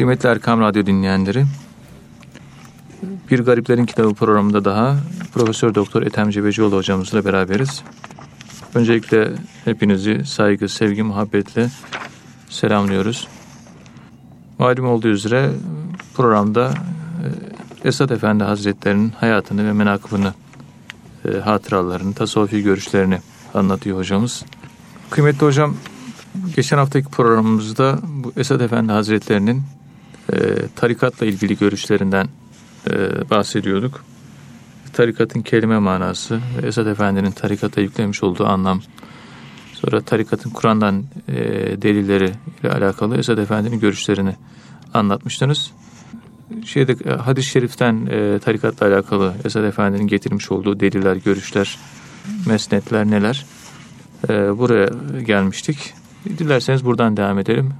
Kıymetli Erkam Radyo dinleyenleri, Bir Gariplerin Kitabı programında daha Profesör Doktor Ethem Cebecioğlu hocamızla beraberiz. Öncelikle hepinizi saygı, sevgi, muhabbetle selamlıyoruz. Malum olduğu üzere programda e, Esad Efendi Hazretleri'nin hayatını ve menakıbını, e, hatıralarını, tasavvufi görüşlerini anlatıyor hocamız. Kıymetli hocam, geçen haftaki programımızda bu Esad Efendi Hazretleri'nin e, tarikatla ilgili görüşlerinden bahsediyorduk. Tarikatın kelime manası ve Esad Efendi'nin tarikata yüklemiş olduğu anlam Sonra tarikatın Kur'an'dan e, delilleri ile alakalı Esad Efendi'nin görüşlerini anlatmıştınız. Şeyde e, hadis-i şeriften e, tarikatla alakalı Esad Efendi'nin getirmiş olduğu deliller, görüşler, mesnetler neler? E, buraya gelmiştik. Dilerseniz buradan devam edelim.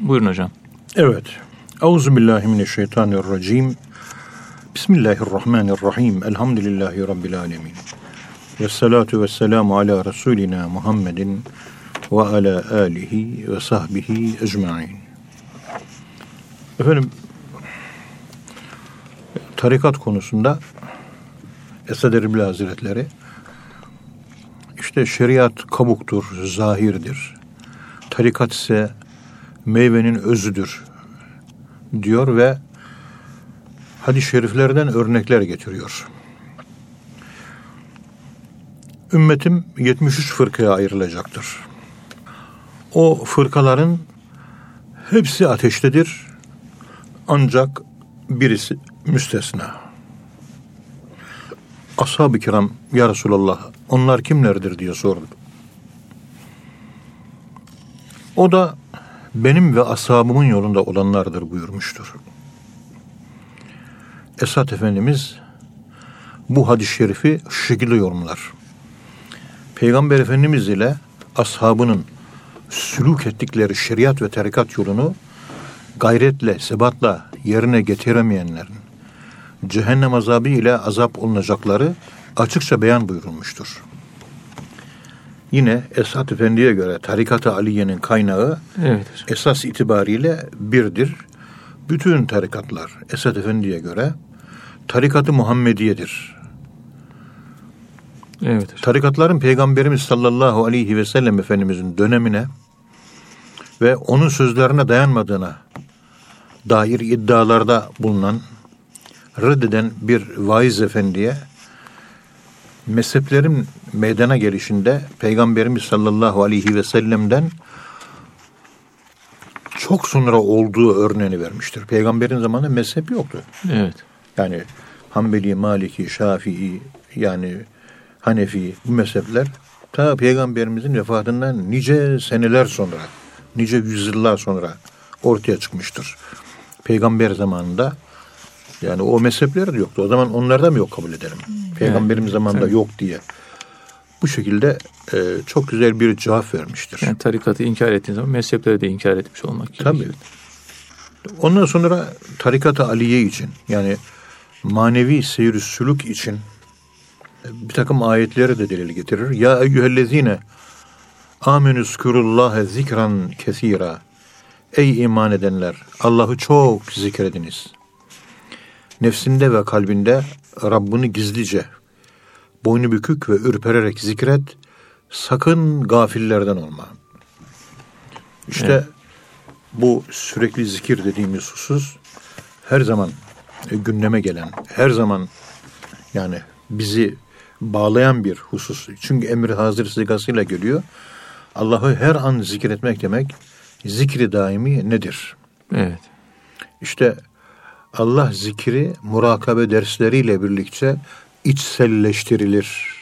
Buyurun hocam. Evet. Euzubillahimineşşeytanirracim. Bismillahirrahmanirrahim. Elhamdülillahi Rabbil alemin. Ve salatu ve selamu ala Resulina Muhammedin ve ala alihi ve sahbihi ecma'in. Efendim, tarikat konusunda Esad Erbil Hazretleri işte şeriat kabuktur, zahirdir. Tarikat ise meyvenin özüdür diyor ve hadis-i şeriflerden örnekler getiriyor. Ümmetim 73 fırkaya ayrılacaktır. O fırkaların hepsi ateştedir. Ancak birisi müstesna. Ashab-ı kiram ya Resulallah onlar kimlerdir diye sordu. O da benim ve ashabımın yolunda olanlardır buyurmuştur. Esat Efendimiz bu hadis-i şerifi şu şekilde yorumlar. Peygamber Efendimiz ile ashabının sülük ettikleri şeriat ve tarikat yolunu gayretle, sebatla yerine getiremeyenlerin cehennem azabı ile azap olunacakları açıkça beyan buyurulmuştur. Yine Esat Efendi'ye göre tarikat-ı Aliye'nin kaynağı evet. esas itibariyle birdir. Bütün tarikatlar Esat Efendi'ye göre tarikat-ı Muhammediye'dir. Evet. Tarikatların Peygamberimiz sallallahu aleyhi ve sellem Efendimizin dönemine ve onun sözlerine dayanmadığına dair iddialarda bulunan, reddeden bir vaiz efendiye mezheplerin meydana gelişinde Peygamberimiz sallallahu aleyhi ve sellem'den çok sonra olduğu örneğini vermiştir. Peygamberin zamanında mezhep yoktu. Evet. Yani Hanbeli, Maliki, Şafii yani Hanefi bu mezhepler ta peygamberimizin vefatından nice seneler sonra, nice yüzyıllar sonra ortaya çıkmıştır. Peygamber zamanında yani o mezhepler de yoktu. O zaman onlarda mı yok kabul edelim? Peygamberimiz evet, zamanında tabii. yok diye. Bu şekilde e, çok güzel bir cevap vermiştir. Yani tarikatı inkar ettiğin zaman mezhepleri de inkar etmiş olmak gerekiyor. Tabii. Ondan sonra tarikat-ı Aliye için yani manevi seyir sülük için bir takım ayetleri de delil getirir. Ya eyyühellezine amenüskürullâhe zikran kesira. Ey iman edenler Allah'ı çok zikrediniz. Nefsinde ve kalbinde Rabbini gizlice, boynu bükük ve ürpererek zikret, sakın gafillerden olma. İşte evet. bu sürekli zikir dediğimiz husus her zaman gündeme gelen, her zaman yani bizi bağlayan bir husus. Çünkü emir hazır sigasıyla geliyor. Allah'ı her an zikretmek demek zikri daimi nedir? Evet. İşte Allah zikri murakabe dersleriyle birlikte içselleştirilir.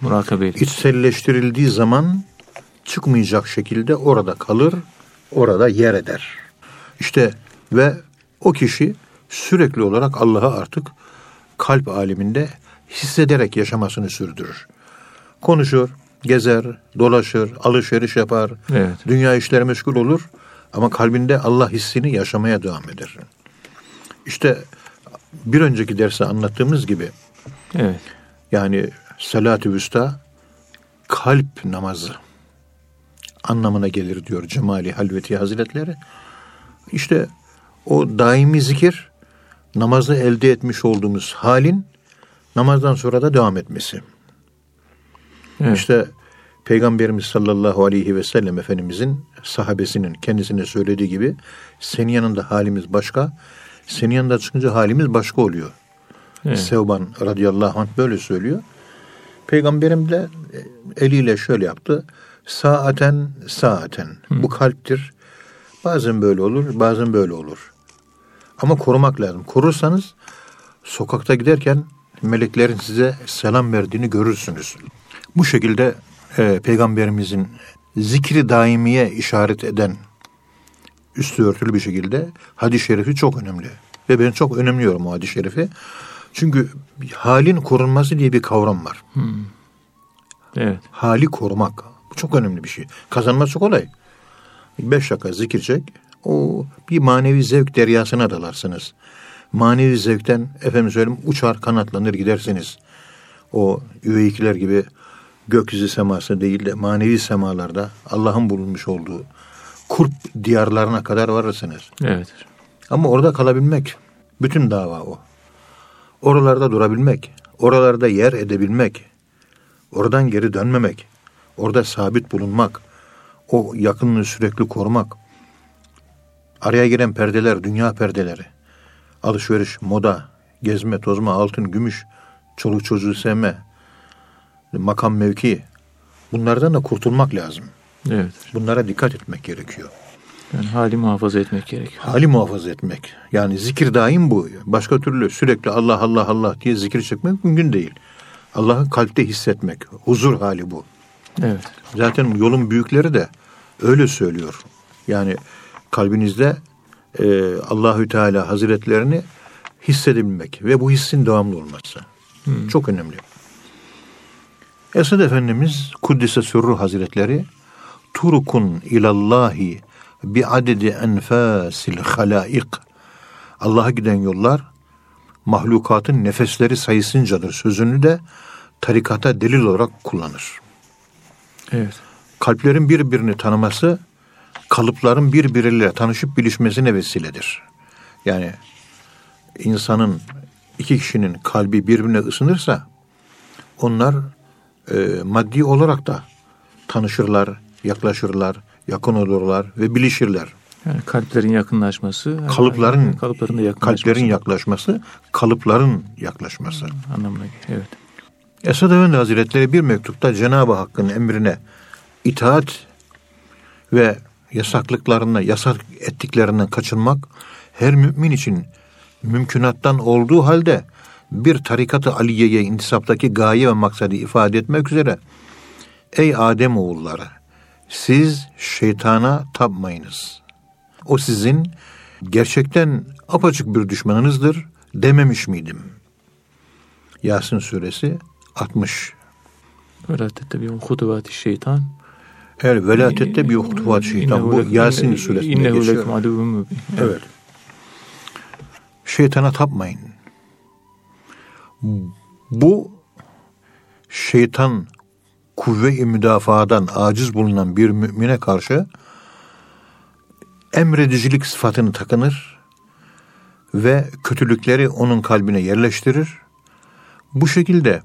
Murakabe. İçselleştirildiği zaman çıkmayacak şekilde orada kalır, orada yer eder. İşte ve o kişi sürekli olarak Allah'ı artık kalp aleminde hissederek yaşamasını sürdürür. Konuşur, gezer, dolaşır, alışveriş yapar, evet. dünya işleri meşgul olur ama kalbinde Allah hissini yaşamaya devam eder. İşte bir önceki derste anlattığımız gibi evet. yani salat-ı vüsta kalp namazı anlamına gelir diyor Cemali Halveti Hazretleri. İşte O daimi zikir namazda elde etmiş olduğumuz halin namazdan sonra da devam etmesi. Evet. İşte Peygamberimiz sallallahu aleyhi ve sellem Efendimizin sahabesinin kendisine söylediği gibi senin yanında halimiz başka, senin yanında çıkınca halimiz başka oluyor. Evet. Sevban radıyallahu anh böyle söylüyor. Peygamberim de e, eliyle şöyle yaptı. Saaten saaten. Bu kalptir. Bazen böyle olur, bazen böyle olur. Ama korumak lazım. Korursanız sokakta giderken meleklerin size selam verdiğini görürsünüz. Bu şekilde e, peygamberimizin zikri daimiye işaret eden üstü örtülü bir şekilde hadis-i şerifi çok önemli. Ve ben çok önemliyorum o hadis-i şerifi. Çünkü halin korunması diye bir kavram var. Evet. Hali korumak. Bu çok önemli bir şey. Kazanması kolay. Beş dakika zikir çek. O bir manevi zevk deryasına dalarsınız. Manevi zevkten efendim söyleyeyim uçar kanatlanır gidersiniz. O üveyikler gibi gökyüzü seması değil de manevi semalarda Allah'ın bulunmuş olduğu kurp diyarlarına kadar varırsınız. Evet. Ama orada kalabilmek. Bütün dava o. Oralarda durabilmek. Oralarda yer edebilmek. Oradan geri dönmemek. Orada sabit bulunmak. O yakınlığı sürekli korumak. Araya giren perdeler, dünya perdeleri. Alışveriş, moda, gezme, tozma, altın, gümüş, çoluk çocuğu sevme, makam mevki. Bunlardan da kurtulmak lazım. Evet. Bunlara dikkat etmek gerekiyor. Yani hali muhafaza etmek gerekiyor. Hali muhafaza etmek. Yani zikir daim bu. Başka türlü sürekli Allah Allah Allah diye zikir çekmek mümkün değil. Allah'ı kalpte hissetmek. Huzur hali bu. Evet. Zaten yolun büyükleri de öyle söylüyor. Yani kalbinizde e, Allahü Teala Hazretlerini hissedebilmek ve bu hissin devamlı olması. Çok önemli. Esad Efendimiz Kuddise Sürru Hazretleri Turukun ilallahi bi adedi enfasil halaik Allah'a giden yollar mahlukatın nefesleri sayısıncadır sözünü de tarikata delil olarak kullanır. Evet. Kalplerin birbirini tanıması kalıpların birbiriyle tanışıp bilişmesine vesiledir. Yani insanın iki kişinin kalbi birbirine ısınırsa onlar e, maddi olarak da tanışırlar, yaklaşırlar, yakın olurlar ve bilişirler. Yani kalplerin yakınlaşması, Kalıpların kalıpların da yakınlaşması kalplerin yaklaşması, kalıpların yaklaşması. anlamına geliyor. Evet. Esad Efendi Hazretleri bir mektupta Cenab-ı Hakk'ın emrine itaat ve yasaklıklarına, yasak ettiklerinden kaçınmak her mümin için mümkünattan olduğu halde bir tarikat-ı aliyeye intisaptaki gaye ve maksadı ifade etmek üzere Ey Adem oğulları siz şeytana tapmayınız. O sizin gerçekten apaçık bir düşmanınızdır dememiş miydim? Yasin suresi 60. Öyle bir huduvati şeytan. Evet, velatette bir hutuvat şeytan. Bu Yasin suresinde İnnehu geçiyor. lekum aduvun mübin. Evet. Şeytana tapmayın. Bu şeytan kuvve-i müdafadan aciz bulunan bir mümine karşı emredicilik sıfatını takınır ve kötülükleri onun kalbine yerleştirir. Bu şekilde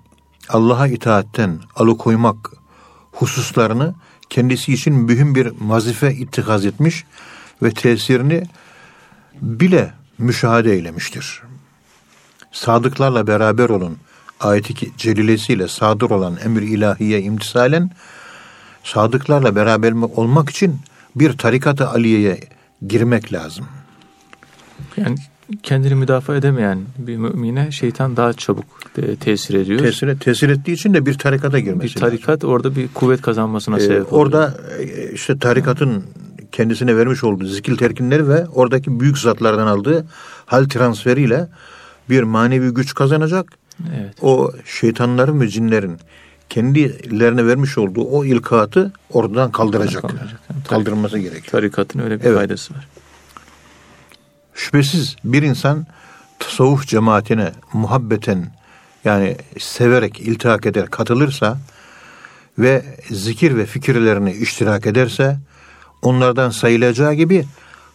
Allah'a itaatten alıkoymak hususlarını kendisi için mühim bir vazife ittikaz etmiş ve tesirini bile müşahede eylemiştir. Sadıklarla beraber olun ayeti celilesiyle sadır olan emir ilahiye imtisalen sadıklarla beraber olmak için bir tarikat-ı aliyeye girmek lazım. Yani kendini müdafaa edemeyen bir mümine şeytan daha çabuk tesir ediyor. Tesir, tesir ettiği için de bir tarikata girmesi bir tarikat lazım. orada bir kuvvet kazanmasına Ee, sebep oluyor. orada e, işte tarikatın kendisine vermiş olduğu zikil terkinleri ve oradaki büyük zatlardan aldığı hal transferiyle bir manevi güç kazanacak. Evet. O şeytanların ve cinlerin kendilerine vermiş olduğu o ilkatı oradan kaldıracak. Kaldıracak. Yani Kaldırılması gerekiyor. Tarikatın öyle bir Evet. faydası var. Şüphesiz bir insan tasavvuf cemaatine muhabbeten yani severek iltihak eder, katılırsa ve zikir ve fikirlerini iştirak ederse onlardan sayılacağı gibi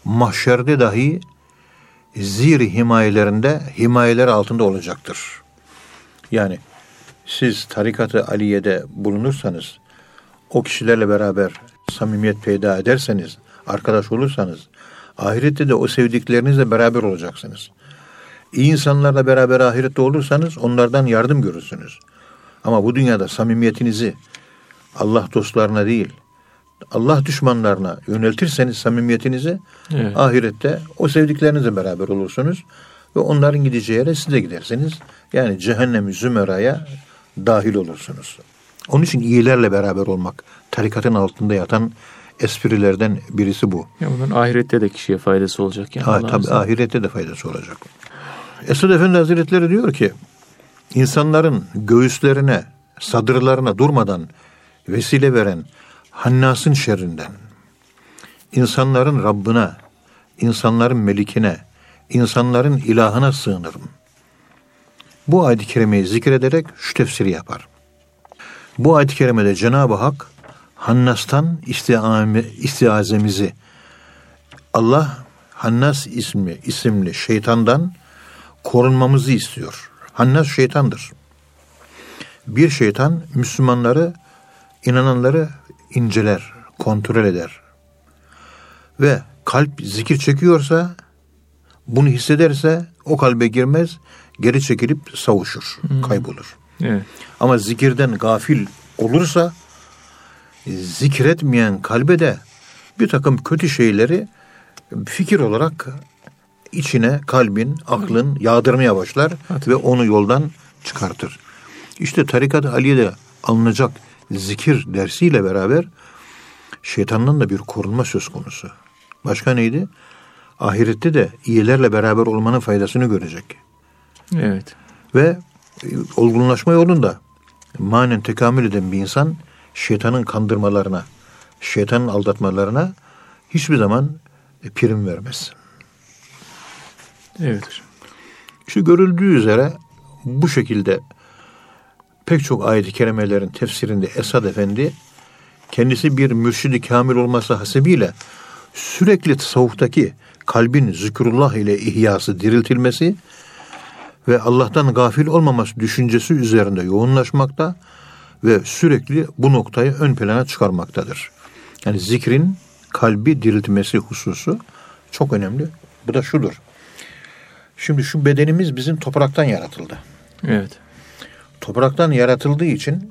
mahşerde dahi ziri himayelerinde himayeler altında olacaktır. Yani siz tarikatı Aliye'de bulunursanız, o kişilerle beraber samimiyet peyda ederseniz, arkadaş olursanız, ahirette de o sevdiklerinizle beraber olacaksınız. İyi insanlarla beraber ahirette olursanız onlardan yardım görürsünüz. Ama bu dünyada samimiyetinizi Allah dostlarına değil, Allah düşmanlarına yöneltirseniz samimiyetinizi Evet. ahirette o sevdiklerinizle beraber olursunuz ve onların gideceği yere siz de gidersiniz. Yani cehennem-i zümeraya dahil olursunuz. Onun için iyilerle beraber olmak tarikatın altında yatan esprilerden birisi bu. Ya bunun ahirette de kişiye faydası olacak yani. Ha, tabii izniyle. ahirette de faydası olacak. Esad Efendi Hazretleri diyor ki insanların göğüslerine, sadırlarına durmadan vesile veren Hannas'ın şerrinden, insanların Rabbine, insanların melikine, insanların ilahına sığınırım. Bu ayet-i kerimeyi zikrederek şu tefsiri yapar. Bu ayet-i kerimede Cenab-ı Hak Hannas'tan istiazemizi Allah Hannas ismi isimli şeytandan korunmamızı istiyor. Hannas şeytandır. Bir şeytan Müslümanları, inananları inceler, kontrol eder. Ve kalp zikir çekiyorsa, bunu hissederse o kalbe girmez, geri çekilip savuşur, kaybolur. Evet. Ama zikirden gafil olursa zikretmeyen kalbe de bir takım kötü şeyleri fikir olarak içine kalbin, aklın yağdırmaya başlar ve onu yoldan çıkartır. İşte tarikat Aliye'de alınacak zikir dersiyle beraber şeytandan da bir korunma söz konusu. Başka neydi? Ahirette de iyilerle beraber olmanın faydasını görecek Evet. ve e, olgunlaşma yolunda manen tekamül eden bir insan şeytanın kandırmalarına, şeytanın aldatmalarına hiçbir zaman e, prim vermez. Evet hocam. İşte görüldüğü üzere bu şekilde pek çok ayet-i kerimelerin tefsirinde Esad Efendi kendisi bir mürşidi kamil olması hasebiyle sürekli tasavvuftaki kalbin zikrullah ile ihyası diriltilmesi ve Allah'tan gafil olmaması düşüncesi üzerinde yoğunlaşmakta ve sürekli bu noktayı ön plana çıkarmaktadır. Yani zikrin kalbi diriltmesi hususu çok önemli. Bu da şudur. Şimdi şu bedenimiz bizim topraktan yaratıldı. Evet. Topraktan yaratıldığı için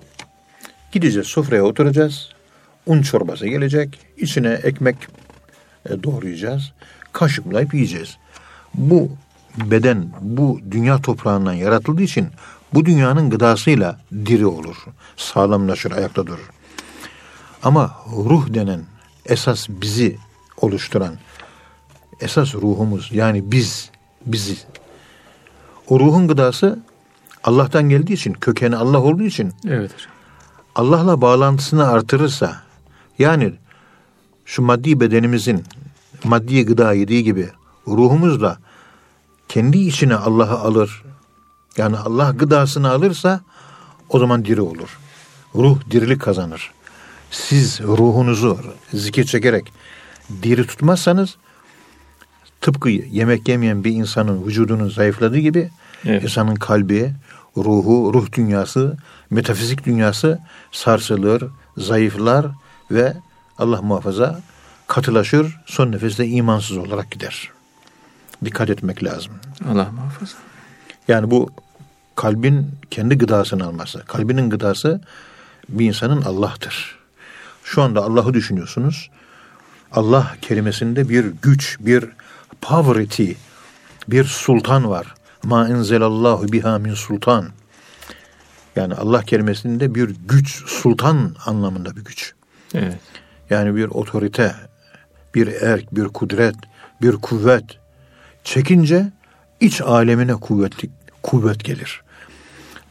gideceğiz sofraya oturacağız. Un çorbası gelecek. içine ekmek e, doğrayacağız. Kaşıklayıp yiyeceğiz. Bu beden bu dünya toprağından yaratıldığı için bu dünyanın gıdasıyla diri olur. Sağlamlaşır, ayakta durur. Ama ruh denen esas bizi oluşturan esas ruhumuz yani biz biziz. O ruhun gıdası Allah'tan geldiği için, kökeni Allah olduğu için Evet. Allah'la bağlantısını artırırsa yani şu maddi bedenimizin maddi gıda yediği gibi ruhumuzla kendi içine Allah'ı alır. Yani Allah gıdasını alırsa o zaman diri olur. Ruh dirilik kazanır. Siz ruhunuzu zikir çekerek diri tutmazsanız tıpkı yemek yemeyen bir insanın vücudunun zayıfladığı gibi Evet. insanın kalbi, ruhu, ruh dünyası, metafizik dünyası sarsılır, zayıflar ve Allah muhafaza katılaşır, son nefeste imansız olarak gider. Dikkat etmek lazım. Allah muhafaza. Yani bu kalbin kendi gıdasını alması. Kalbinin gıdası bir insanın Allah'tır. Şu anda Allah'ı düşünüyorsunuz. Allah kelimesinde bir güç, bir poverty, bir sultan var. Ma enzelallahu biha min sultan. Yani Allah kelimesinde bir güç, sultan anlamında bir güç. Evet. Yani bir otorite, bir erk, bir kudret, bir kuvvet. Çekince iç alemine kuvvetli, kuvvet gelir.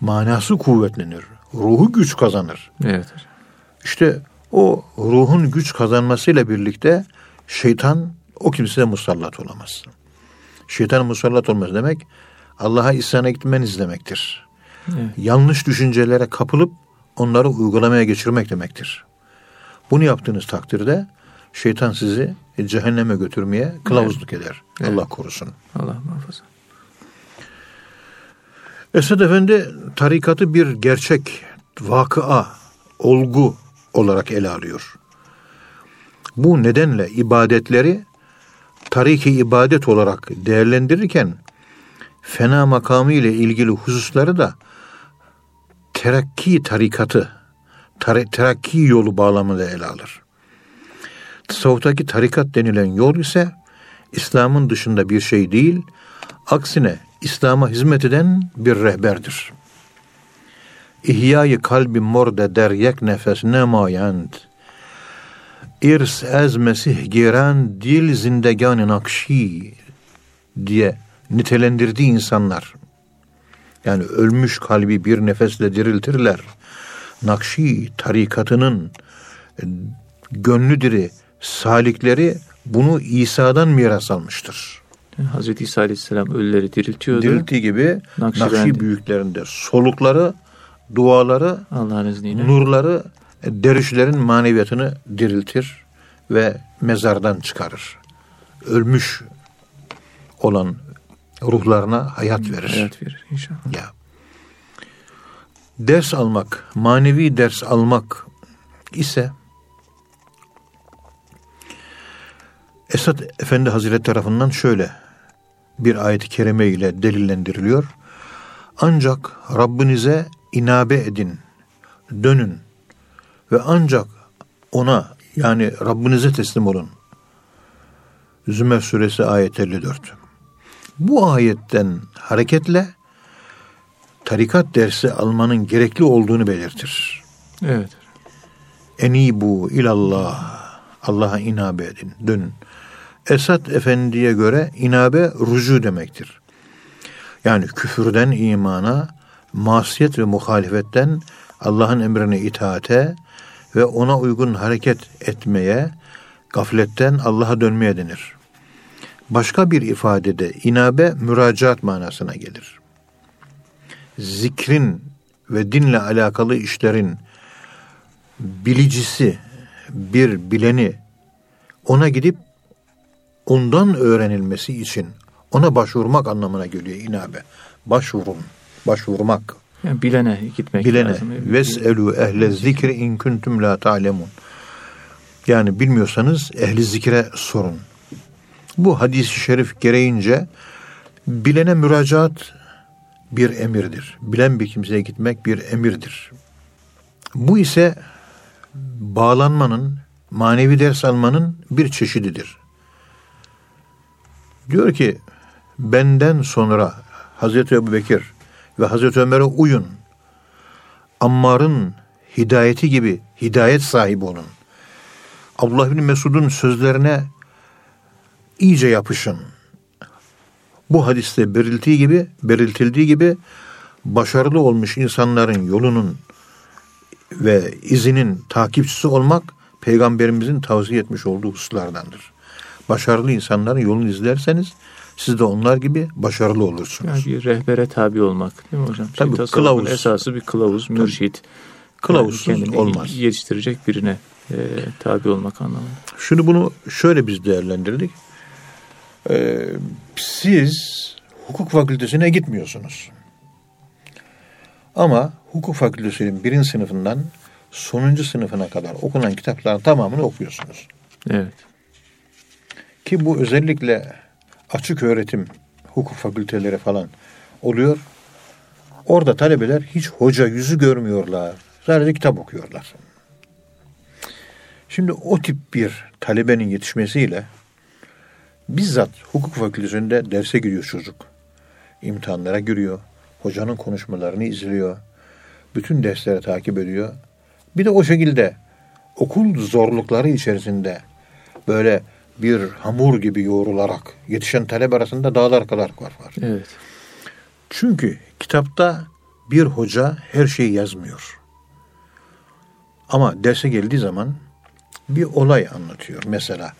Manası kuvvetlenir. Ruhu güç kazanır. Evet. İşte o ruhun güç kazanmasıyla birlikte şeytan o kimseye musallat olamaz. Şeytan musallat olmaz demek Allah'a isyana gitmeniz demektir. Evet. Yanlış düşüncelere kapılıp onları uygulamaya geçirmek demektir. Bunu yaptığınız takdirde şeytan sizi cehenneme götürmeye kılavuzluk eder. Evet. Allah korusun. Allah muhafaza. Esad Efendi tarikatı bir gerçek, vakıa, olgu olarak ele alıyor. Bu nedenle ibadetleri tariki ibadet olarak değerlendirirken fena makamı ile ilgili hususları da terakki tarikatı, tar- terakki yolu bağlamında ele alır. Tasavvuftaki tarikat denilen yol ise İslam'ın dışında bir şey değil, aksine İslam'a hizmet eden bir rehberdir. İhyayı kalbi morde der yek nefes nemayend. İrs ez mesih giren dil zindegan nakşi diye nitelendirdiği insanlar. Yani ölmüş kalbi bir nefesle diriltirler. Nakşi tarikatının gönlü diri salikleri bunu İsa'dan miras almıştır. Yani Hazreti İsa Aleyhisselam ölüleri diriltiyordu. Dirilttiği gibi Nakşibendi. Nakşi büyüklerinde solukları, duaları, Allah'ın izniyle. nurları e, dervişlerin maneviyatını diriltir ve mezardan çıkarır. Ölmüş olan ruhlarına hayat verir. Hayat verir inşallah. Ya. Ders almak, manevi ders almak ise Esad Efendi Hazretleri tarafından şöyle bir ayet-i kerime ile delillendiriliyor. Ancak Rabbinize inabe edin, dönün ve ancak ona yani Rabbinize teslim olun. Zümer suresi ayet 54. Bu ayetten hareketle tarikat dersi almanın gerekli olduğunu belirtir. Evet. Enibu ilallah. Allah'a inabe edin, dönün. Esat Efendi'ye göre inabe rucu demektir. Yani küfürden imana, masiyet ve muhalefetten Allah'ın emrine itaate ve ona uygun hareket etmeye, gafletten Allah'a dönmeye denir. Başka bir ifadede inabe müracaat manasına gelir. Zikrin ve dinle alakalı işlerin bilicisi, bir bileni ona gidip ondan öğrenilmesi için ona başvurmak anlamına geliyor inabe. Başvurun, başvurmak. Yani bilene gitmek Bilene. lazım. Veselu ehle zikri in kuntum la ta'lemun. Yani bilmiyorsanız ehli zikre sorun. Bu hadis-i şerif gereğince bilene müracaat bir emirdir. Bilen bir kimseye gitmek bir emirdir. Bu ise bağlanmanın, manevi ders almanın bir çeşididir. Diyor ki benden sonra Hazreti Ebu Bekir ve Hazreti Ömer'e uyun. Ammar'ın hidayeti gibi hidayet sahibi olun. Abdullah bin Mesud'un sözlerine iyice yapışın. Bu hadiste belirtildiği gibi, belirtildiği gibi başarılı olmuş insanların yolunun ve izinin takipçisi olmak peygamberimizin tavsiye etmiş olduğu hususlardandır. Başarılı insanların yolunu izlerseniz siz de onlar gibi başarılı olursunuz. Yani bir rehbere tabi olmak değil mi hocam? Tabii, tasavvufun kılavuz. esası bir kılavuz, mürşit. Kılavuzsuz Yani olmaz. Yetiştirecek birine e, tabi olmak anlamında. Şimdi bunu şöyle biz değerlendirdik. Ee, siz hukuk fakültesine gitmiyorsunuz. Ama hukuk fakültesinin birinci sınıfından sonuncu sınıfına kadar okunan kitapların tamamını okuyorsunuz. Evet. Ki bu özellikle açık öğretim hukuk fakülteleri falan oluyor. Orada talebeler hiç hoca yüzü görmüyorlar. Sadece kitap okuyorlar. Şimdi o tip bir talebenin yetişmesiyle bizzat hukuk fakültesinde derse giriyor çocuk. İmtihanlara giriyor. Hocanın konuşmalarını izliyor. Bütün dersleri takip ediyor. Bir de o şekilde okul zorlukları içerisinde böyle bir hamur gibi yoğrularak yetişen talep arasında dağlar kadar var var. Evet. Çünkü kitapta bir hoca her şeyi yazmıyor. Ama derse geldiği zaman bir olay anlatıyor. Mesela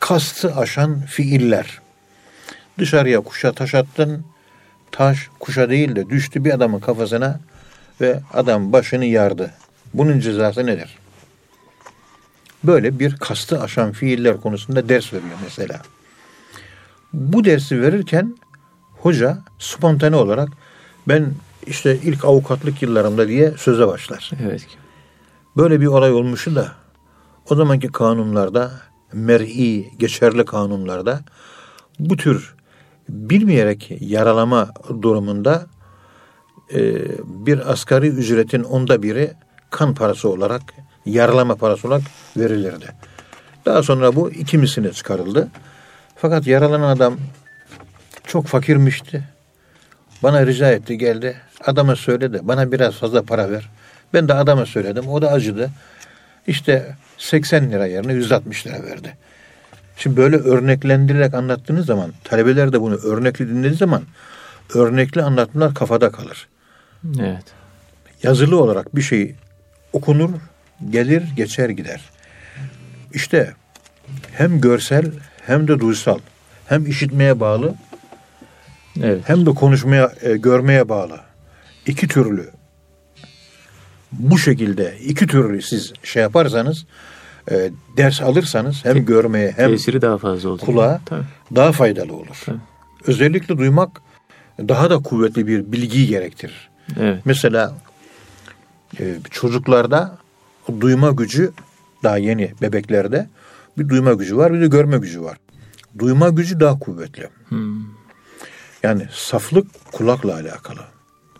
kastı aşan fiiller. Dışarıya kuşa taş attın, taş kuşa değil de düştü bir adamın kafasına ve adam başını yardı. Bunun cezası nedir? Böyle bir kastı aşan fiiller konusunda ders veriyor mesela. Bu dersi verirken hoca spontane olarak ben işte ilk avukatlık yıllarımda diye söze başlar. Evet. Böyle bir olay olmuştu da o zamanki kanunlarda mer'i geçerli kanunlarda bu tür bilmeyerek yaralama durumunda e, bir asgari ücretin onda biri kan parası olarak yaralama parası olarak verilirdi. Daha sonra bu iki misline çıkarıldı. Fakat yaralanan adam çok fakirmişti. Bana rica etti geldi. Adama söyledi. Bana biraz fazla para ver. Ben de adama söyledim. O da acıdı. İşte 80 lira yerine 160 lira verdi. Şimdi böyle örneklendirerek anlattığınız zaman, talebeler de bunu örnekli dinlediği zaman örnekli anlatımlar kafada kalır. Evet. Yazılı olarak bir şey okunur, gelir, geçer gider. İşte hem görsel hem de duysal, hem işitmeye bağlı Evet. hem de konuşmaya, e, görmeye bağlı. İki türlü. Bu şekilde iki türlü siz şey yaparsanız, e, ders alırsanız hem görmeye hem Tesiri daha fazla olacak. kulağa Tabii. daha faydalı olur. Tabii. Özellikle duymak daha da kuvvetli bir bilgiyi gerektirir. Evet. Mesela e, çocuklarda duyma gücü daha yeni bebeklerde bir duyma gücü var bir de görme gücü var. Duyma gücü daha kuvvetli. Hmm. Yani saflık kulakla alakalı.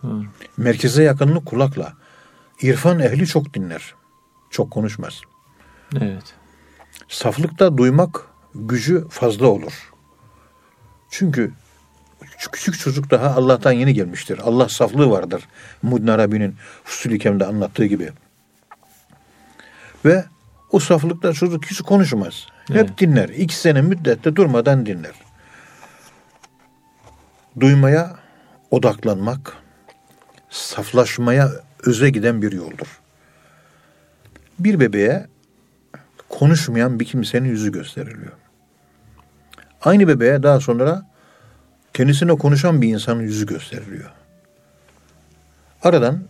Doğru. Merkeze yakınlık kulakla. İrfan ehli çok dinler. Çok konuşmaz. Evet. Saflıkta duymak gücü fazla olur. Çünkü küçük, çocuk daha Allah'tan yeni gelmiştir. Allah saflığı vardır. Mudin Arabi'nin Fusul Hikem'de anlattığı gibi. Ve o saflıkta çocuk hiç konuşmaz. Hep Evet. dinler. İki sene müddette durmadan dinler. Duymaya odaklanmak, saflaşmaya öze giden bir yoldur. Bir bebeğe konuşmayan bir kimsenin yüzü gösteriliyor. Aynı bebeğe daha sonra kendisine konuşan bir insanın yüzü gösteriliyor. Aradan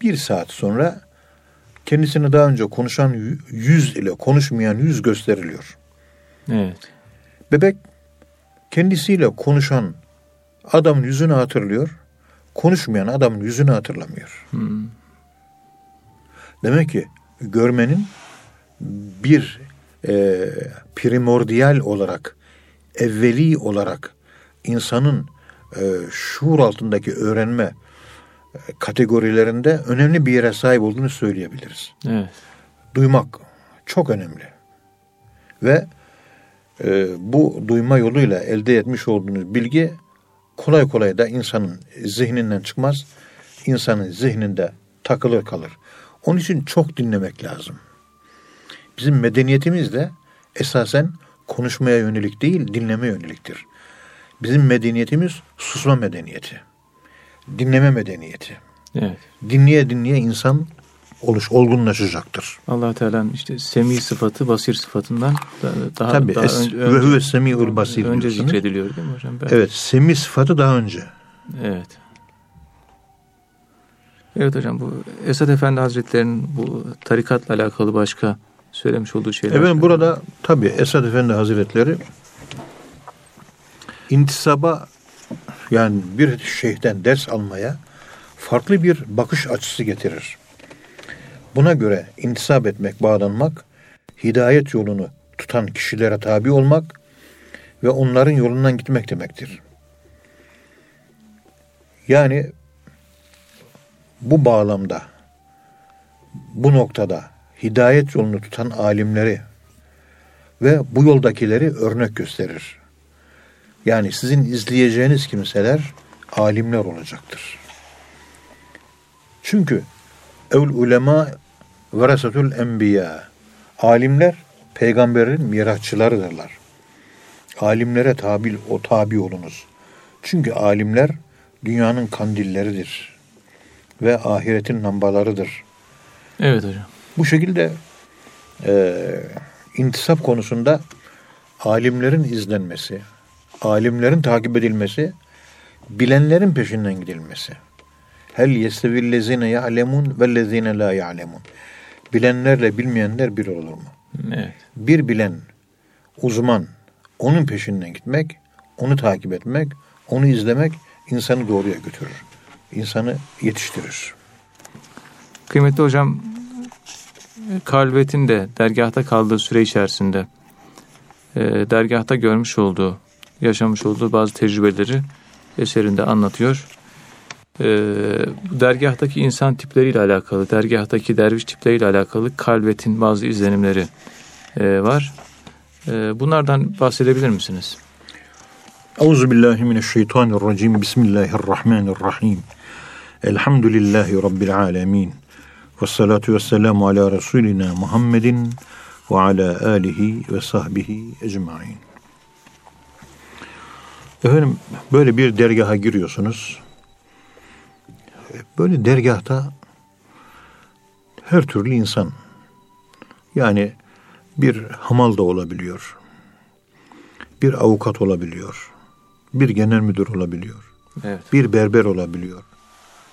bir saat sonra kendisine daha önce konuşan yü- yüz ile konuşmayan yüz gösteriliyor. Evet. Bebek kendisiyle konuşan adamın yüzünü hatırlıyor, konuşmayan adamın yüzünü hatırlamıyor. Hmm. Demek ki görmenin bir e, primordial olarak, evveli olarak insanın e, şuur altındaki öğrenme kategorilerinde önemli bir yere sahip olduğunu söyleyebiliriz. Evet. Duymak çok önemli. Ve e, bu duyma yoluyla elde etmiş olduğunuz bilgi kolay kolay da insanın zihninden çıkmaz. İnsanın zihninde takılır kalır. Onun için çok dinlemek lazım. Bizim medeniyetimiz de esasen konuşmaya yönelik değil, dinleme yöneliktir. Bizim medeniyetimiz susma medeniyeti. Dinleme medeniyeti. Evet. Dinleye dinleye insan oluş olgunlaşacaktır. allah Teala'nın işte semi sıfatı basir sıfatından da- daha, Tabii. daha es- önce, ve huve semi'ul basir önce zikrediliyor değil mi hocam? Ben- Evet, semi sıfatı daha önce. Evet. Evet hocam bu Esad Efendi Hazretleri'nin bu tarikatla alakalı başka söylemiş olduğu şeyler. Efendim burada tabii Esad Efendi Hazretleri intisaba yani bir şeyhten ders almaya farklı bir bakış açısı getirir. Buna göre intisap etmek, bağlanmak, hidayet yolunu tutan kişilere tabi olmak ve onların yolundan gitmek demektir. Yani bu bağlamda, bu noktada hidayet yolunu tutan alimleri ve bu yoldakileri örnek gösterir. Yani sizin izleyeceğiniz kimseler alimler olacaktır. Çünkü evl ulema verasatul enbiya. Alimler peygamberin mirasçılarıdırlar. Alimlere tabi o tabi olunuz. Çünkü alimler dünyanın kandilleridir ve ahiretin lambalarıdır. Evet hocam. Bu şekilde e, intisap konusunda alimlerin izlenmesi, alimlerin takip edilmesi, bilenlerin peşinden gidilmesi. Hel yestevillezine ya'lemun vellezine la ya'lemun. Bilenlerle bilmeyenler bir olur mu? Evet. Bir bilen uzman onun peşinden gitmek, onu takip etmek, onu izlemek insanı doğruya götürür. İnsanı yetiştirir. Kıymetli hocam, Kalvet'in de dergahta kaldığı süre içerisinde e, dergahta görmüş olduğu, yaşamış olduğu bazı tecrübeleri eserinde anlatıyor. E, dergahtaki insan tipleriyle alakalı, dergahtaki derviş tipleriyle alakalı Kalvet'in bazı izlenimleri e, var. E, bunlardan bahsedebilir misiniz? Euzu billahi mineşşeytanirracim. Bismillahirrahmanirrahim. Elhamdülillahi rabbil alamin. Ve salatu ve selamu ala Resulina Muhammedin ve ala alihi ve sahbihi ecmain. Efendim böyle bir dergaha giriyorsunuz. Böyle dergahta her türlü insan yani bir hamal da olabiliyor. Bir avukat olabiliyor. Bir genel müdür olabiliyor. Evet. Bir berber olabiliyor.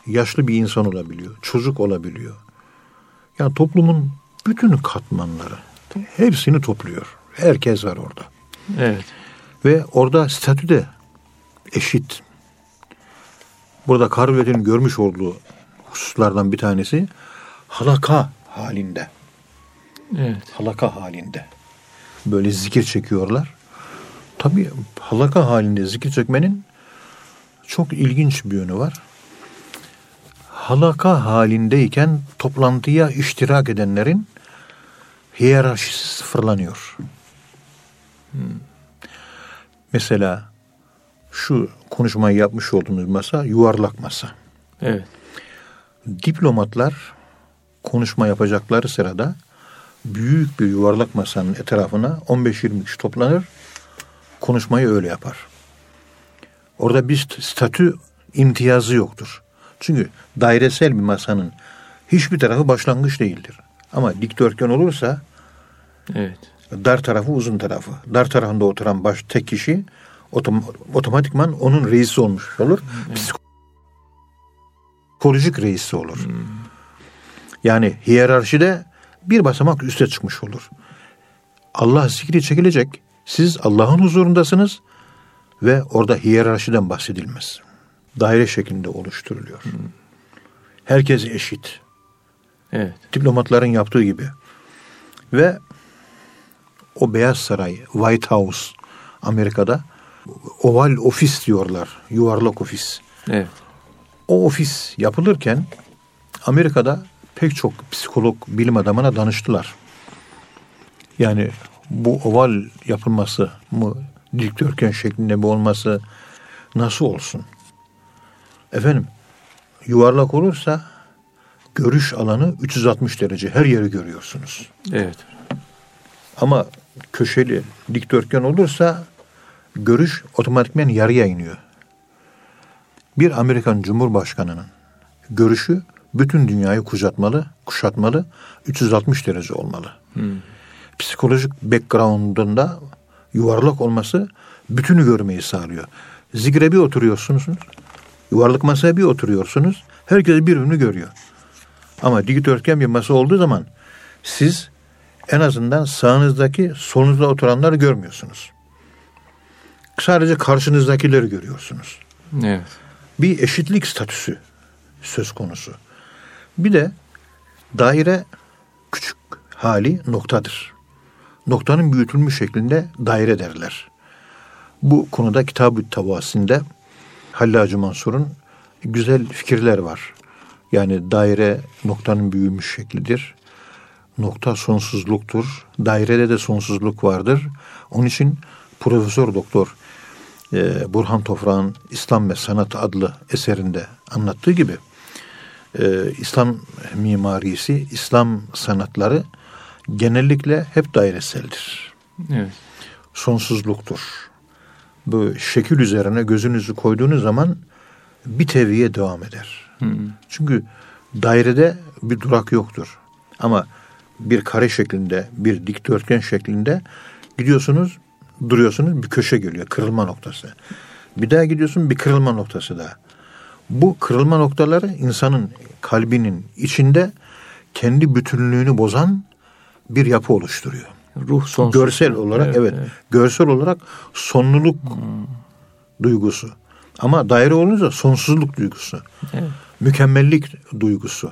Yaşlı bir insan olabiliyor. Çocuk olabiliyor. Yani toplumun bütün katmanları hepsini topluyor. Herkes var orada. Evet. Ve orada statü de eşit. Burada Karvet'in görmüş olduğu hususlardan bir tanesi halaka halinde. Evet. Halaka halinde. Böyle zikir çekiyorlar. Tabii halaka halinde zikir çekmenin çok ilginç bir yönü var. Halaka halindeyken toplantıya iştirak edenlerin hiyerarşisi sıfırlanıyor. Mesela şu konuşmayı yapmış olduğumuz masa yuvarlak masa. Evet. Diplomatlar konuşma yapacakları sırada büyük bir yuvarlak masanın etrafına 15-20 kişi toplanır. Konuşmayı öyle yapar. Orada bir statü imtiyazı yoktur. Çünkü dairesel bir masanın hiçbir tarafı başlangıç değildir. Ama dikdörtgen olursa Evet. dar tarafı uzun tarafı. Dar tarafında oturan baş tek kişi otom- otomatikman onun reisi olmuş olur. Psikolojik reisi olur. Yani hiyerarşide bir basamak üste çıkmış olur. Allah zikri çekilecek. Siz Allah'ın huzurundasınız ve orada hiyerarşiden bahsedilmez. Daire şeklinde oluşturuluyor. Herkes eşit. Evet. Diplomatların yaptığı gibi. Ve o Beyaz Saray, White House Amerika'da oval ofis diyorlar. Yuvarlak ofis. Evet. O ofis yapılırken Amerika'da pek çok psikolog, bilim adamına danıştılar. Yani bu oval yapılması mı, dikdörtgen şeklinde mi olması nasıl olsun? Efendim, yuvarlak olursa görüş alanı 360 derece her yeri görüyorsunuz. Evet. Ama köşeli dikdörtgen olursa görüş otomatikmen yarıya iniyor. Bir Amerikan Cumhurbaşkanı'nın görüşü bütün dünyayı kuşatmalı, kuşatmalı, 360 derece olmalı. Psikolojik background'unda yuvarlak olması bütünü görmeyi sağlıyor. Zikre bir oturuyorsunuz, yuvarlak masaya bir oturuyorsunuz, herkes birbirini görüyor. Ama dikdörtgen bir masa olduğu zaman siz en azından sağınızdaki solunuzda oturanları görmüyorsunuz. Sadece karşınızdakileri görüyorsunuz. Evet. Bir eşitlik statüsü söz konusu. Bir de daire küçük hali noktadır. Noktanın büyütülmüş şeklinde daire derler. Bu konuda Kitab-ı Tavasinde Hallacı Mansur'un güzel fikirler var. Yani daire noktanın büyümüş şeklidir. Nokta sonsuzluktur. Dairede de sonsuzluk vardır. Onun için Profesör Doktor e, Burhan Tofrağ'ın İslam ve Sanat adlı eserinde anlattığı gibi e, İslam mimarisi, İslam sanatları genellikle hep daireseldir. Evet. Sonsuzluktur. Bu şekil üzerine gözünüzü koyduğunuz zaman bir teviye devam eder. Çünkü dairede bir durak yoktur. Ama bir kare şeklinde, bir dikdörtgen şeklinde gidiyorsunuz, duruyorsunuz, bir köşe geliyor, kırılma noktası. Bir daha gidiyorsun, bir kırılma noktası daha. Bu kırılma noktaları insanın kalbinin içinde kendi bütünlüğünü bozan bir yapı oluşturuyor. Ruh sonsuz. Görsel olarak evet, evet. Görsel olarak sonluluk duygusu. Ama daire olunca sonsuzluk duygusu. Evet. Mükemmellik duygusu.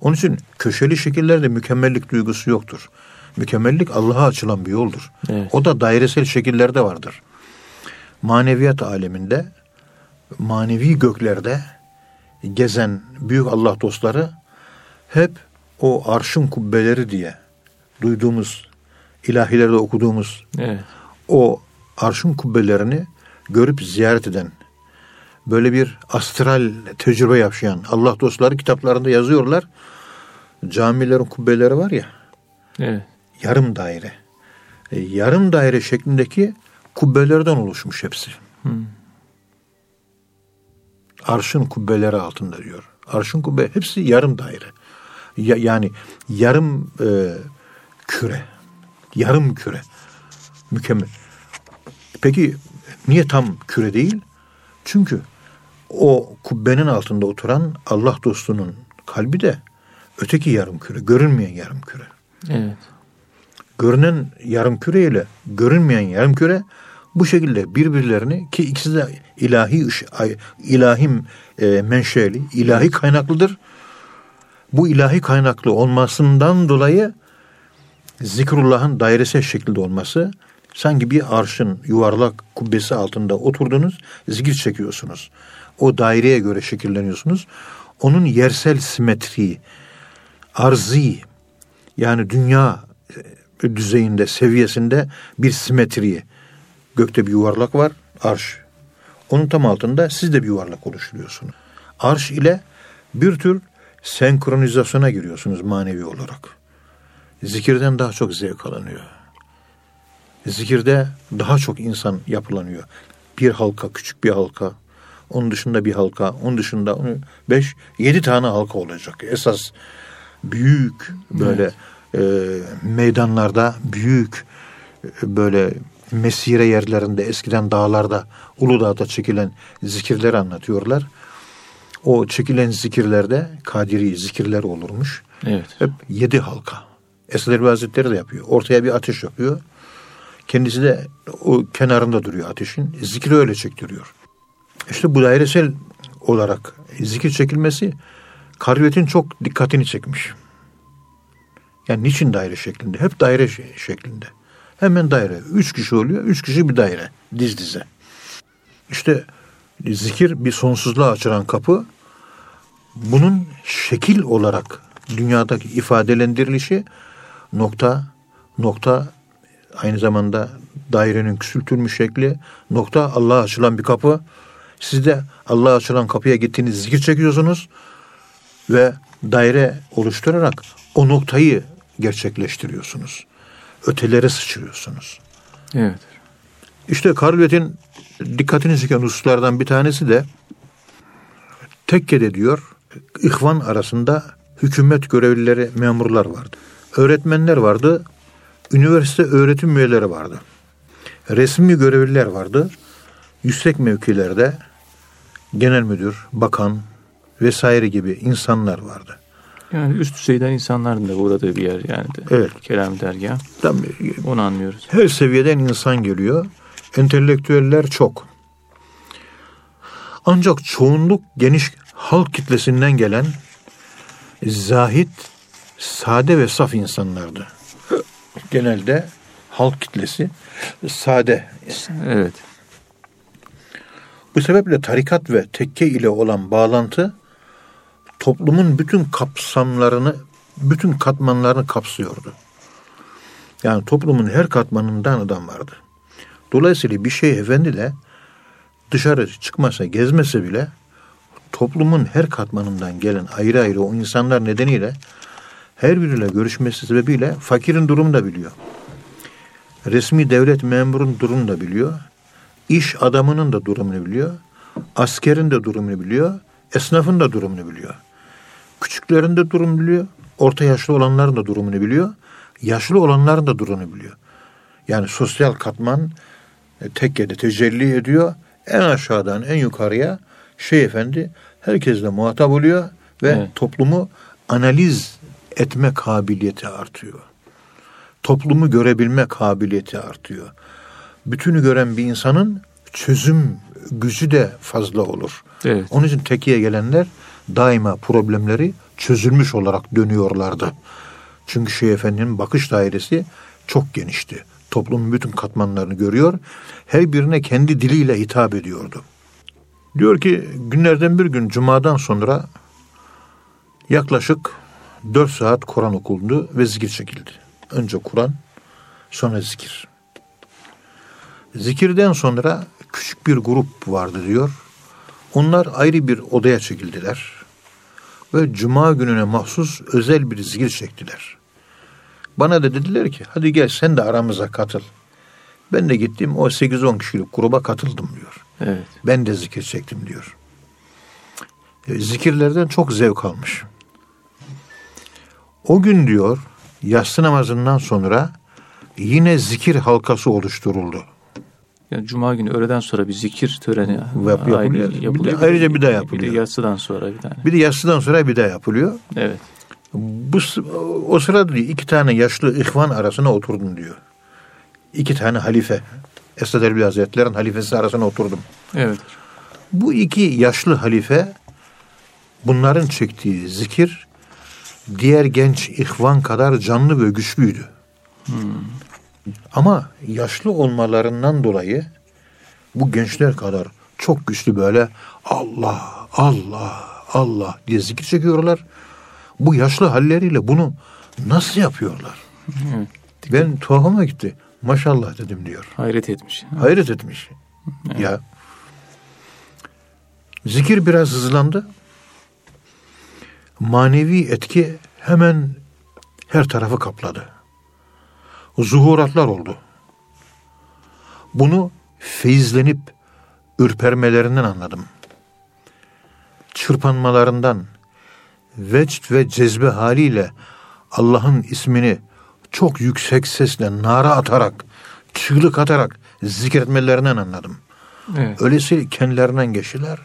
Onun için köşeli şekillerde mükemmellik duygusu yoktur. Mükemmellik Allah'a açılan bir yoldur. Evet. O da dairesel şekillerde vardır. Maneviyat aleminde, manevi göklerde gezen büyük Allah dostları hep o arşın kubbeleri diye duyduğumuz, ilahilerde okuduğumuz Evet. o arşın kubbelerini görüp ziyaret eden, böyle bir astral tecrübe yaşayan Allah dostları kitaplarında yazıyorlar. Camilerin kubbeleri var ya, Evet. Yarım daire. E, yarım daire şeklindeki kubbelerden oluşmuş hepsi. Hmm. Arşın kubbeleri altında diyor. Arşın kubbe hepsi yarım daire. Ya, yani yarım e, küre. Yarım küre. Mükemmel. Peki niye tam küre değil? Çünkü o kubbenin altında oturan Allah dostunun kalbi de öteki yarım küre, görünmeyen yarım küre. Evet. Görünen yarım küre ile görünmeyen yarım küre bu şekilde birbirlerini ki ikisi de ilahi ilahim e, menşeli, ilahi kaynaklıdır. Bu ilahi kaynaklı olmasından dolayı zikrullahın dairesel şekilde olması sanki bir arşın yuvarlak kubbesi altında oturdunuz, zikir çekiyorsunuz. O daireye göre şekilleniyorsunuz. Onun yersel simetriği, arzi yani dünya düzeyinde, seviyesinde bir simetriyi. Gökte bir yuvarlak var, arş. Onun tam altında siz de bir yuvarlak oluşturuyorsunuz. Arş ile bir tür senkronizasyona giriyorsunuz manevi olarak. Zikirden daha çok zevk alınıyor. Zikirde daha çok insan yapılanıyor. Bir halka, küçük bir halka, onun dışında bir halka, onun dışında beş, yedi tane halka olacak. Esas büyük böyle e, meydanlarda büyük e, böyle mesire yerlerinde eskiden dağlarda Uludağ'da çekilen zikirleri anlatıyorlar. O çekilen zikirlerde Kadiri zikirler olurmuş. Evet. Hep yedi halka. Esad Erbil Hazretleri de yapıyor. Ortaya bir ateş yapıyor. Kendisi de o kenarında duruyor ateşin. Zikri öyle çektiriyor. İşte bu dairesel olarak zikir çekilmesi Karvet'in çok dikkatini çekmiş. Yani niçin daire şeklinde? Hep daire şe- şeklinde. Hemen daire. Üç kişi oluyor. Üç kişi bir daire. Diz dize. İşte zikir bir sonsuzluğa açılan kapı. Bunun şekil olarak dünyadaki ifadelendirilişi nokta, nokta aynı zamanda dairenin küçültülmüş şekli, nokta Allah'a açılan bir kapı. Siz de Allah'a açılan kapıya gittiğiniz zikir çekiyorsunuz ve daire oluşturarak o noktayı gerçekleştiriyorsunuz. Ötelere sıçrıyorsunuz. Evet. İşte Karvet'in dikkatini çeken hususlardan bir tanesi de tekkede diyor ihvan arasında hükümet görevlileri, memurlar vardı. Öğretmenler vardı, üniversite öğretim üyeleri vardı. Resmi görevliler vardı. Yüksek mevkilerde genel müdür, bakan vesaire gibi insanlar vardı. Yani üst düzeyden insanların da uğradığı bir yer yani de. Evet. Kelam dergah. Tam Onu anlıyoruz. her seviyeden insan geliyor. Entelektüeller çok. Ancak çoğunluk geniş halk kitlesinden gelen zahit, sade ve saf insanlardı. Genelde halk kitlesi sade. Evet. Bu sebeple tarikat ve tekke ile olan bağlantı toplumun bütün kapsamlarını, bütün katmanlarını kapsıyordu. Yani toplumun her katmanından adam vardı. Dolayısıyla bir şey efendi de dışarı çıkmasa, gezmese bile toplumun her katmanından gelen ayrı ayrı o insanlar nedeniyle her biriyle görüşmesi sebebiyle fakirin durumunu da biliyor. Resmi devlet memurun durumunu da biliyor. İş adamının da durumunu biliyor. Askerin de durumunu biliyor. Esnafın da durumunu biliyor. Küçüklerin de durumunu biliyor. Orta yaşlı olanların da durumunu biliyor. Yaşlı olanların da durumunu biliyor. Yani sosyal katman e, tekkede tecelli ediyor. En aşağıdan en yukarıya şey efendi herkesle muhatap oluyor ve Evet. toplumu analiz etme kabiliyeti artıyor. toplumu görebilme kabiliyeti artıyor. Bütünü gören bir insanın çözüm gücü de fazla olur. Evet. Onun için tekiye gelenler daima problemleri çözülmüş olarak dönüyorlardı. Çünkü Şeyh Efendi'nin bakış dairesi çok genişti. Toplumun bütün katmanlarını görüyor. Her birine kendi diliyle hitap ediyordu. Diyor ki günlerden bir gün cumadan sonra yaklaşık 4 saat Kur'an okundu ve zikir çekildi. Önce Kur'an sonra zikir. Zikirden sonra küçük bir grup vardı diyor. Onlar ayrı bir odaya çekildiler. Ve cuma gününe mahsus özel bir zikir çektiler. Bana da dediler ki hadi gel sen de aramıza katıl. Ben de gittim o 8-10 kişilik gruba katıldım diyor. Evet. Ben de zikir çektim diyor. E, Zikirlerden çok zevk almış. O gün diyor yatsı namazından sonra yine zikir halkası oluşturuldu. Yani Cuma günü öğleden sonra bir zikir töreni Yap- yapılıyor. Bir de ayrıca bir daha yapılıyor. Bir de yatsıdan sonra bir tane. Bir de yatsıdan sonra bir daha yapılıyor. Evet. Bu o sırada diyor iki tane yaşlı ihvan arasına oturdum diyor. İki tane halife. Esad Erbil Hazretleri'nin halifesi arasına oturdum. Evet. Bu iki yaşlı halife bunların çektiği zikir diğer genç ihvan kadar canlı ve güçlüydü. Ama yaşlı olmalarından dolayı bu gençler kadar çok güçlü böyle Allah, Allah, Allah diye zikir çekiyorlar. Bu yaşlı halleriyle bunu nasıl yapıyorlar? Evet. Ben tuhafıma gitti. Maşallah dedim diyor. Hayret etmiş. Hayret etmiş. Ya zikir biraz hızlandı. Manevi etki hemen her tarafı kapladı. Zuhuratlar oldu. Bunu feyizlenip ürpermelerinden anladım. Çırpanmalarından, vecd ve cezbe haliyle Allah'ın ismini çok yüksek sesle nara atarak, çığlık atarak zikretmelerinden anladım. Evet. Öylesi kendilerinden geçtiler.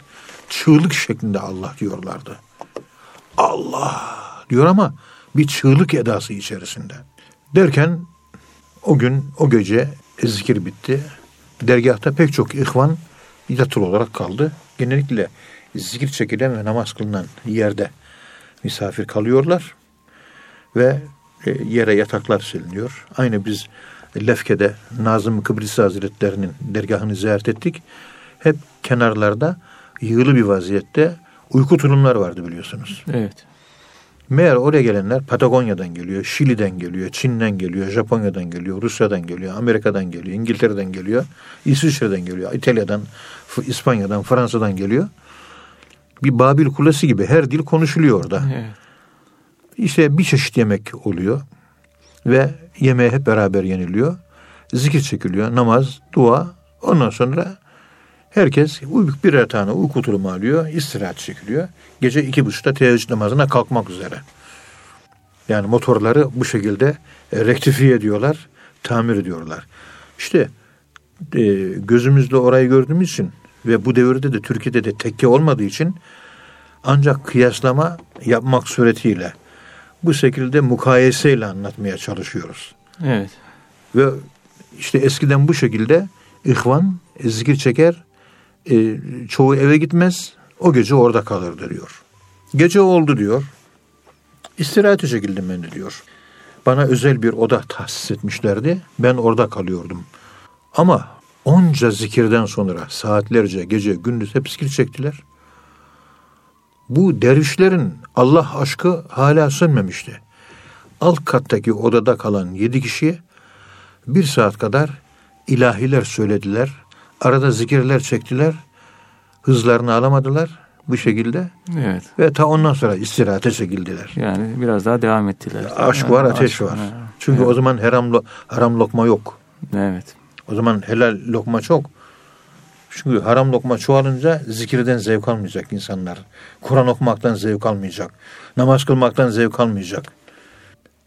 Çığlık şeklinde Allah diyorlardı. Allah diyor ama bir çığlık edası içerisinde. Derken o gün, o gece zikir bitti. Dergahta pek çok ihvan yatılı olarak kaldı. Genellikle zikir çekilen ve namaz kılınan yerde misafir kalıyorlar. Ve e, yere yataklar siliniyor. Aynı biz Lefke'de Nazım Kıbrıs Hazretleri'nin dergahını ziyaret ettik. Hep kenarlarda yığılı bir vaziyette uyku tulumlar vardı biliyorsunuz. Evet. Meğer oraya gelenler Patagonya'dan geliyor, Şili'den geliyor, Çin'den geliyor, Japonya'dan geliyor, Rusya'dan geliyor, Amerika'dan geliyor, İngiltere'den geliyor, İsviçre'den geliyor, İtalya'dan, İspanya'dan, Fransa'dan geliyor. Bir Babil Kulesi gibi her dil konuşuluyor orada. Evet. İşte bir çeşit yemek oluyor ve yemeğe hep beraber yeniliyor. Zikir çekiliyor, namaz, dua. Ondan sonra herkes birer tane uyku tulumu alıyor, istirahat çekiliyor. Gece iki buçukta teheccüd namazına kalkmak üzere. Yani motorları bu şekilde e, rektifiye ediyorlar, tamir ediyorlar. İşte e, gözümüzle orayı gördüğümüz için ve bu devirde de Türkiye'de de tekke olmadığı için ancak kıyaslama yapmak suretiyle bu şekilde mukayeseyle anlatmaya çalışıyoruz. Evet. Ve işte eskiden bu şekilde ihvan e, zikir çeker, e, çoğu eve gitmez, o gece orada kalırdı diyor. Gece oldu diyor, istirahate çekildim ben de diyor. Bana özel bir oda tahsis etmişlerdi, ben orada kalıyordum. Ama onca zikirden sonra saatlerce gece gündüz hep zikir çektiler. Bu dervişlerin Allah aşkı hala sönmemişti. Alt kattaki odada kalan yedi kişi bir saat kadar ilahiler söylediler. Arada zikirler çektiler. Hızlarını alamadılar bu şekilde. Evet. Ve ta ondan sonra istirahate çekildiler. Yani biraz daha devam ettiler. Aşk var, ateş aşk- var. ha, Çünkü evet. o zaman haram, lo- haram lokma yok. Evet. O zaman helal lokma çok. Çünkü haram lokma çoğalınca zikirden zevk almayacak insanlar. Kur'an okumaktan zevk almayacak. Namaz kılmaktan zevk almayacak.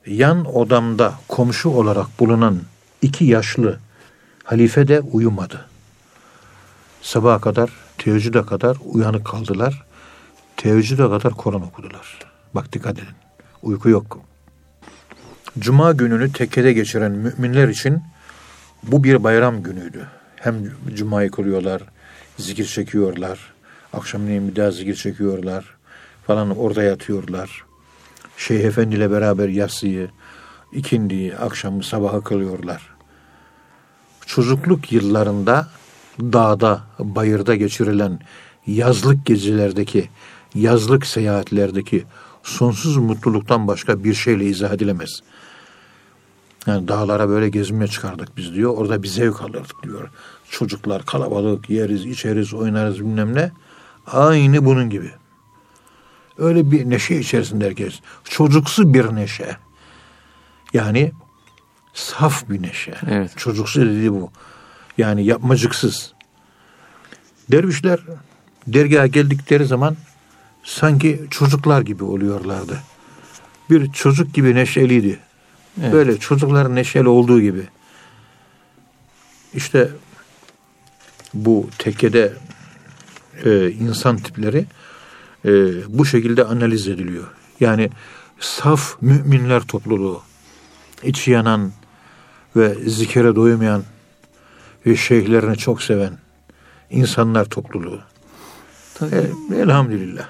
Yan odamda komşu olarak bulunan iki yaşlı halife de uyumadı. Sabaha kadar, teheccüde kadar uyanık kaldılar. Teheccüde kadar Kur'an okudular. Bak dikkat edin. Uyku yok. Cuma gününü tekkede geçiren müminler için bu bir bayram günüydü. Hem cumayı kılıyorlar, zikir çekiyorlar, akşamleyin bir daha zikir çekiyorlar falan orada yatıyorlar. Şeyh Efendi ile beraber yatsıyı, ikindiyi, akşamı, sabahı kılıyorlar. Çocukluk yıllarında dağda, bayırda geçirilen yazlık gezilerdeki, yazlık seyahatlerdeki sonsuz mutluluktan başka bir şeyle izah edilemez. Yani dağlara böyle gezmeye çıkardık biz diyor. Orada bir zevk alırdık diyor. Çocuklar kalabalık yeriz, içeriz, oynarız bilmem ne. Aynı bunun gibi. Öyle bir neşe içerisinde herkes. Çocuksu bir neşe. Yani saf bir neşe. Evet. Çocuksu dediği bu. Yani yapmacıksız. Dervişler dergaha geldikleri zaman sanki çocuklar gibi oluyorlardı. Bir çocuk gibi neşeliydi. Evet. Böyle çocukların neşeli olduğu gibi. İşte bu tekkede e, insan tipleri e, bu şekilde analiz ediliyor. Yani saf müminler topluluğu, içi yanan ve zikere doymayan ve şeyhlerini çok seven insanlar topluluğu. Tabii, E, elhamdülillah.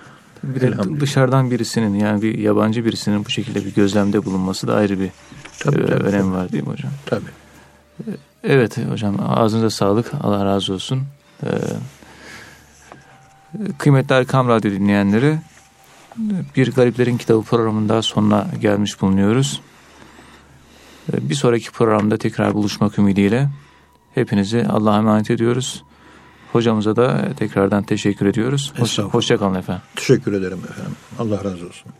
bir de dışarıdan birisinin yani bir yabancı birisinin bu şekilde bir gözlemde bulunması da ayrı bir Tabii, e, tabii, önem tabii. var değil mi hocam? Tabii. Evet hocam ağzınıza sağlık. Allah razı olsun. Ee, kıymetli Erkam Radyo dinleyenleri bir Gariplerin Kitabı programında sonuna gelmiş bulunuyoruz. Ee, Bir sonraki programda tekrar buluşmak ümidiyle hepinizi Allah'a emanet ediyoruz. Hocamıza da tekrardan teşekkür ediyoruz. Hoş, hoşça kalın efendim. Teşekkür ederim efendim. Allah razı olsun.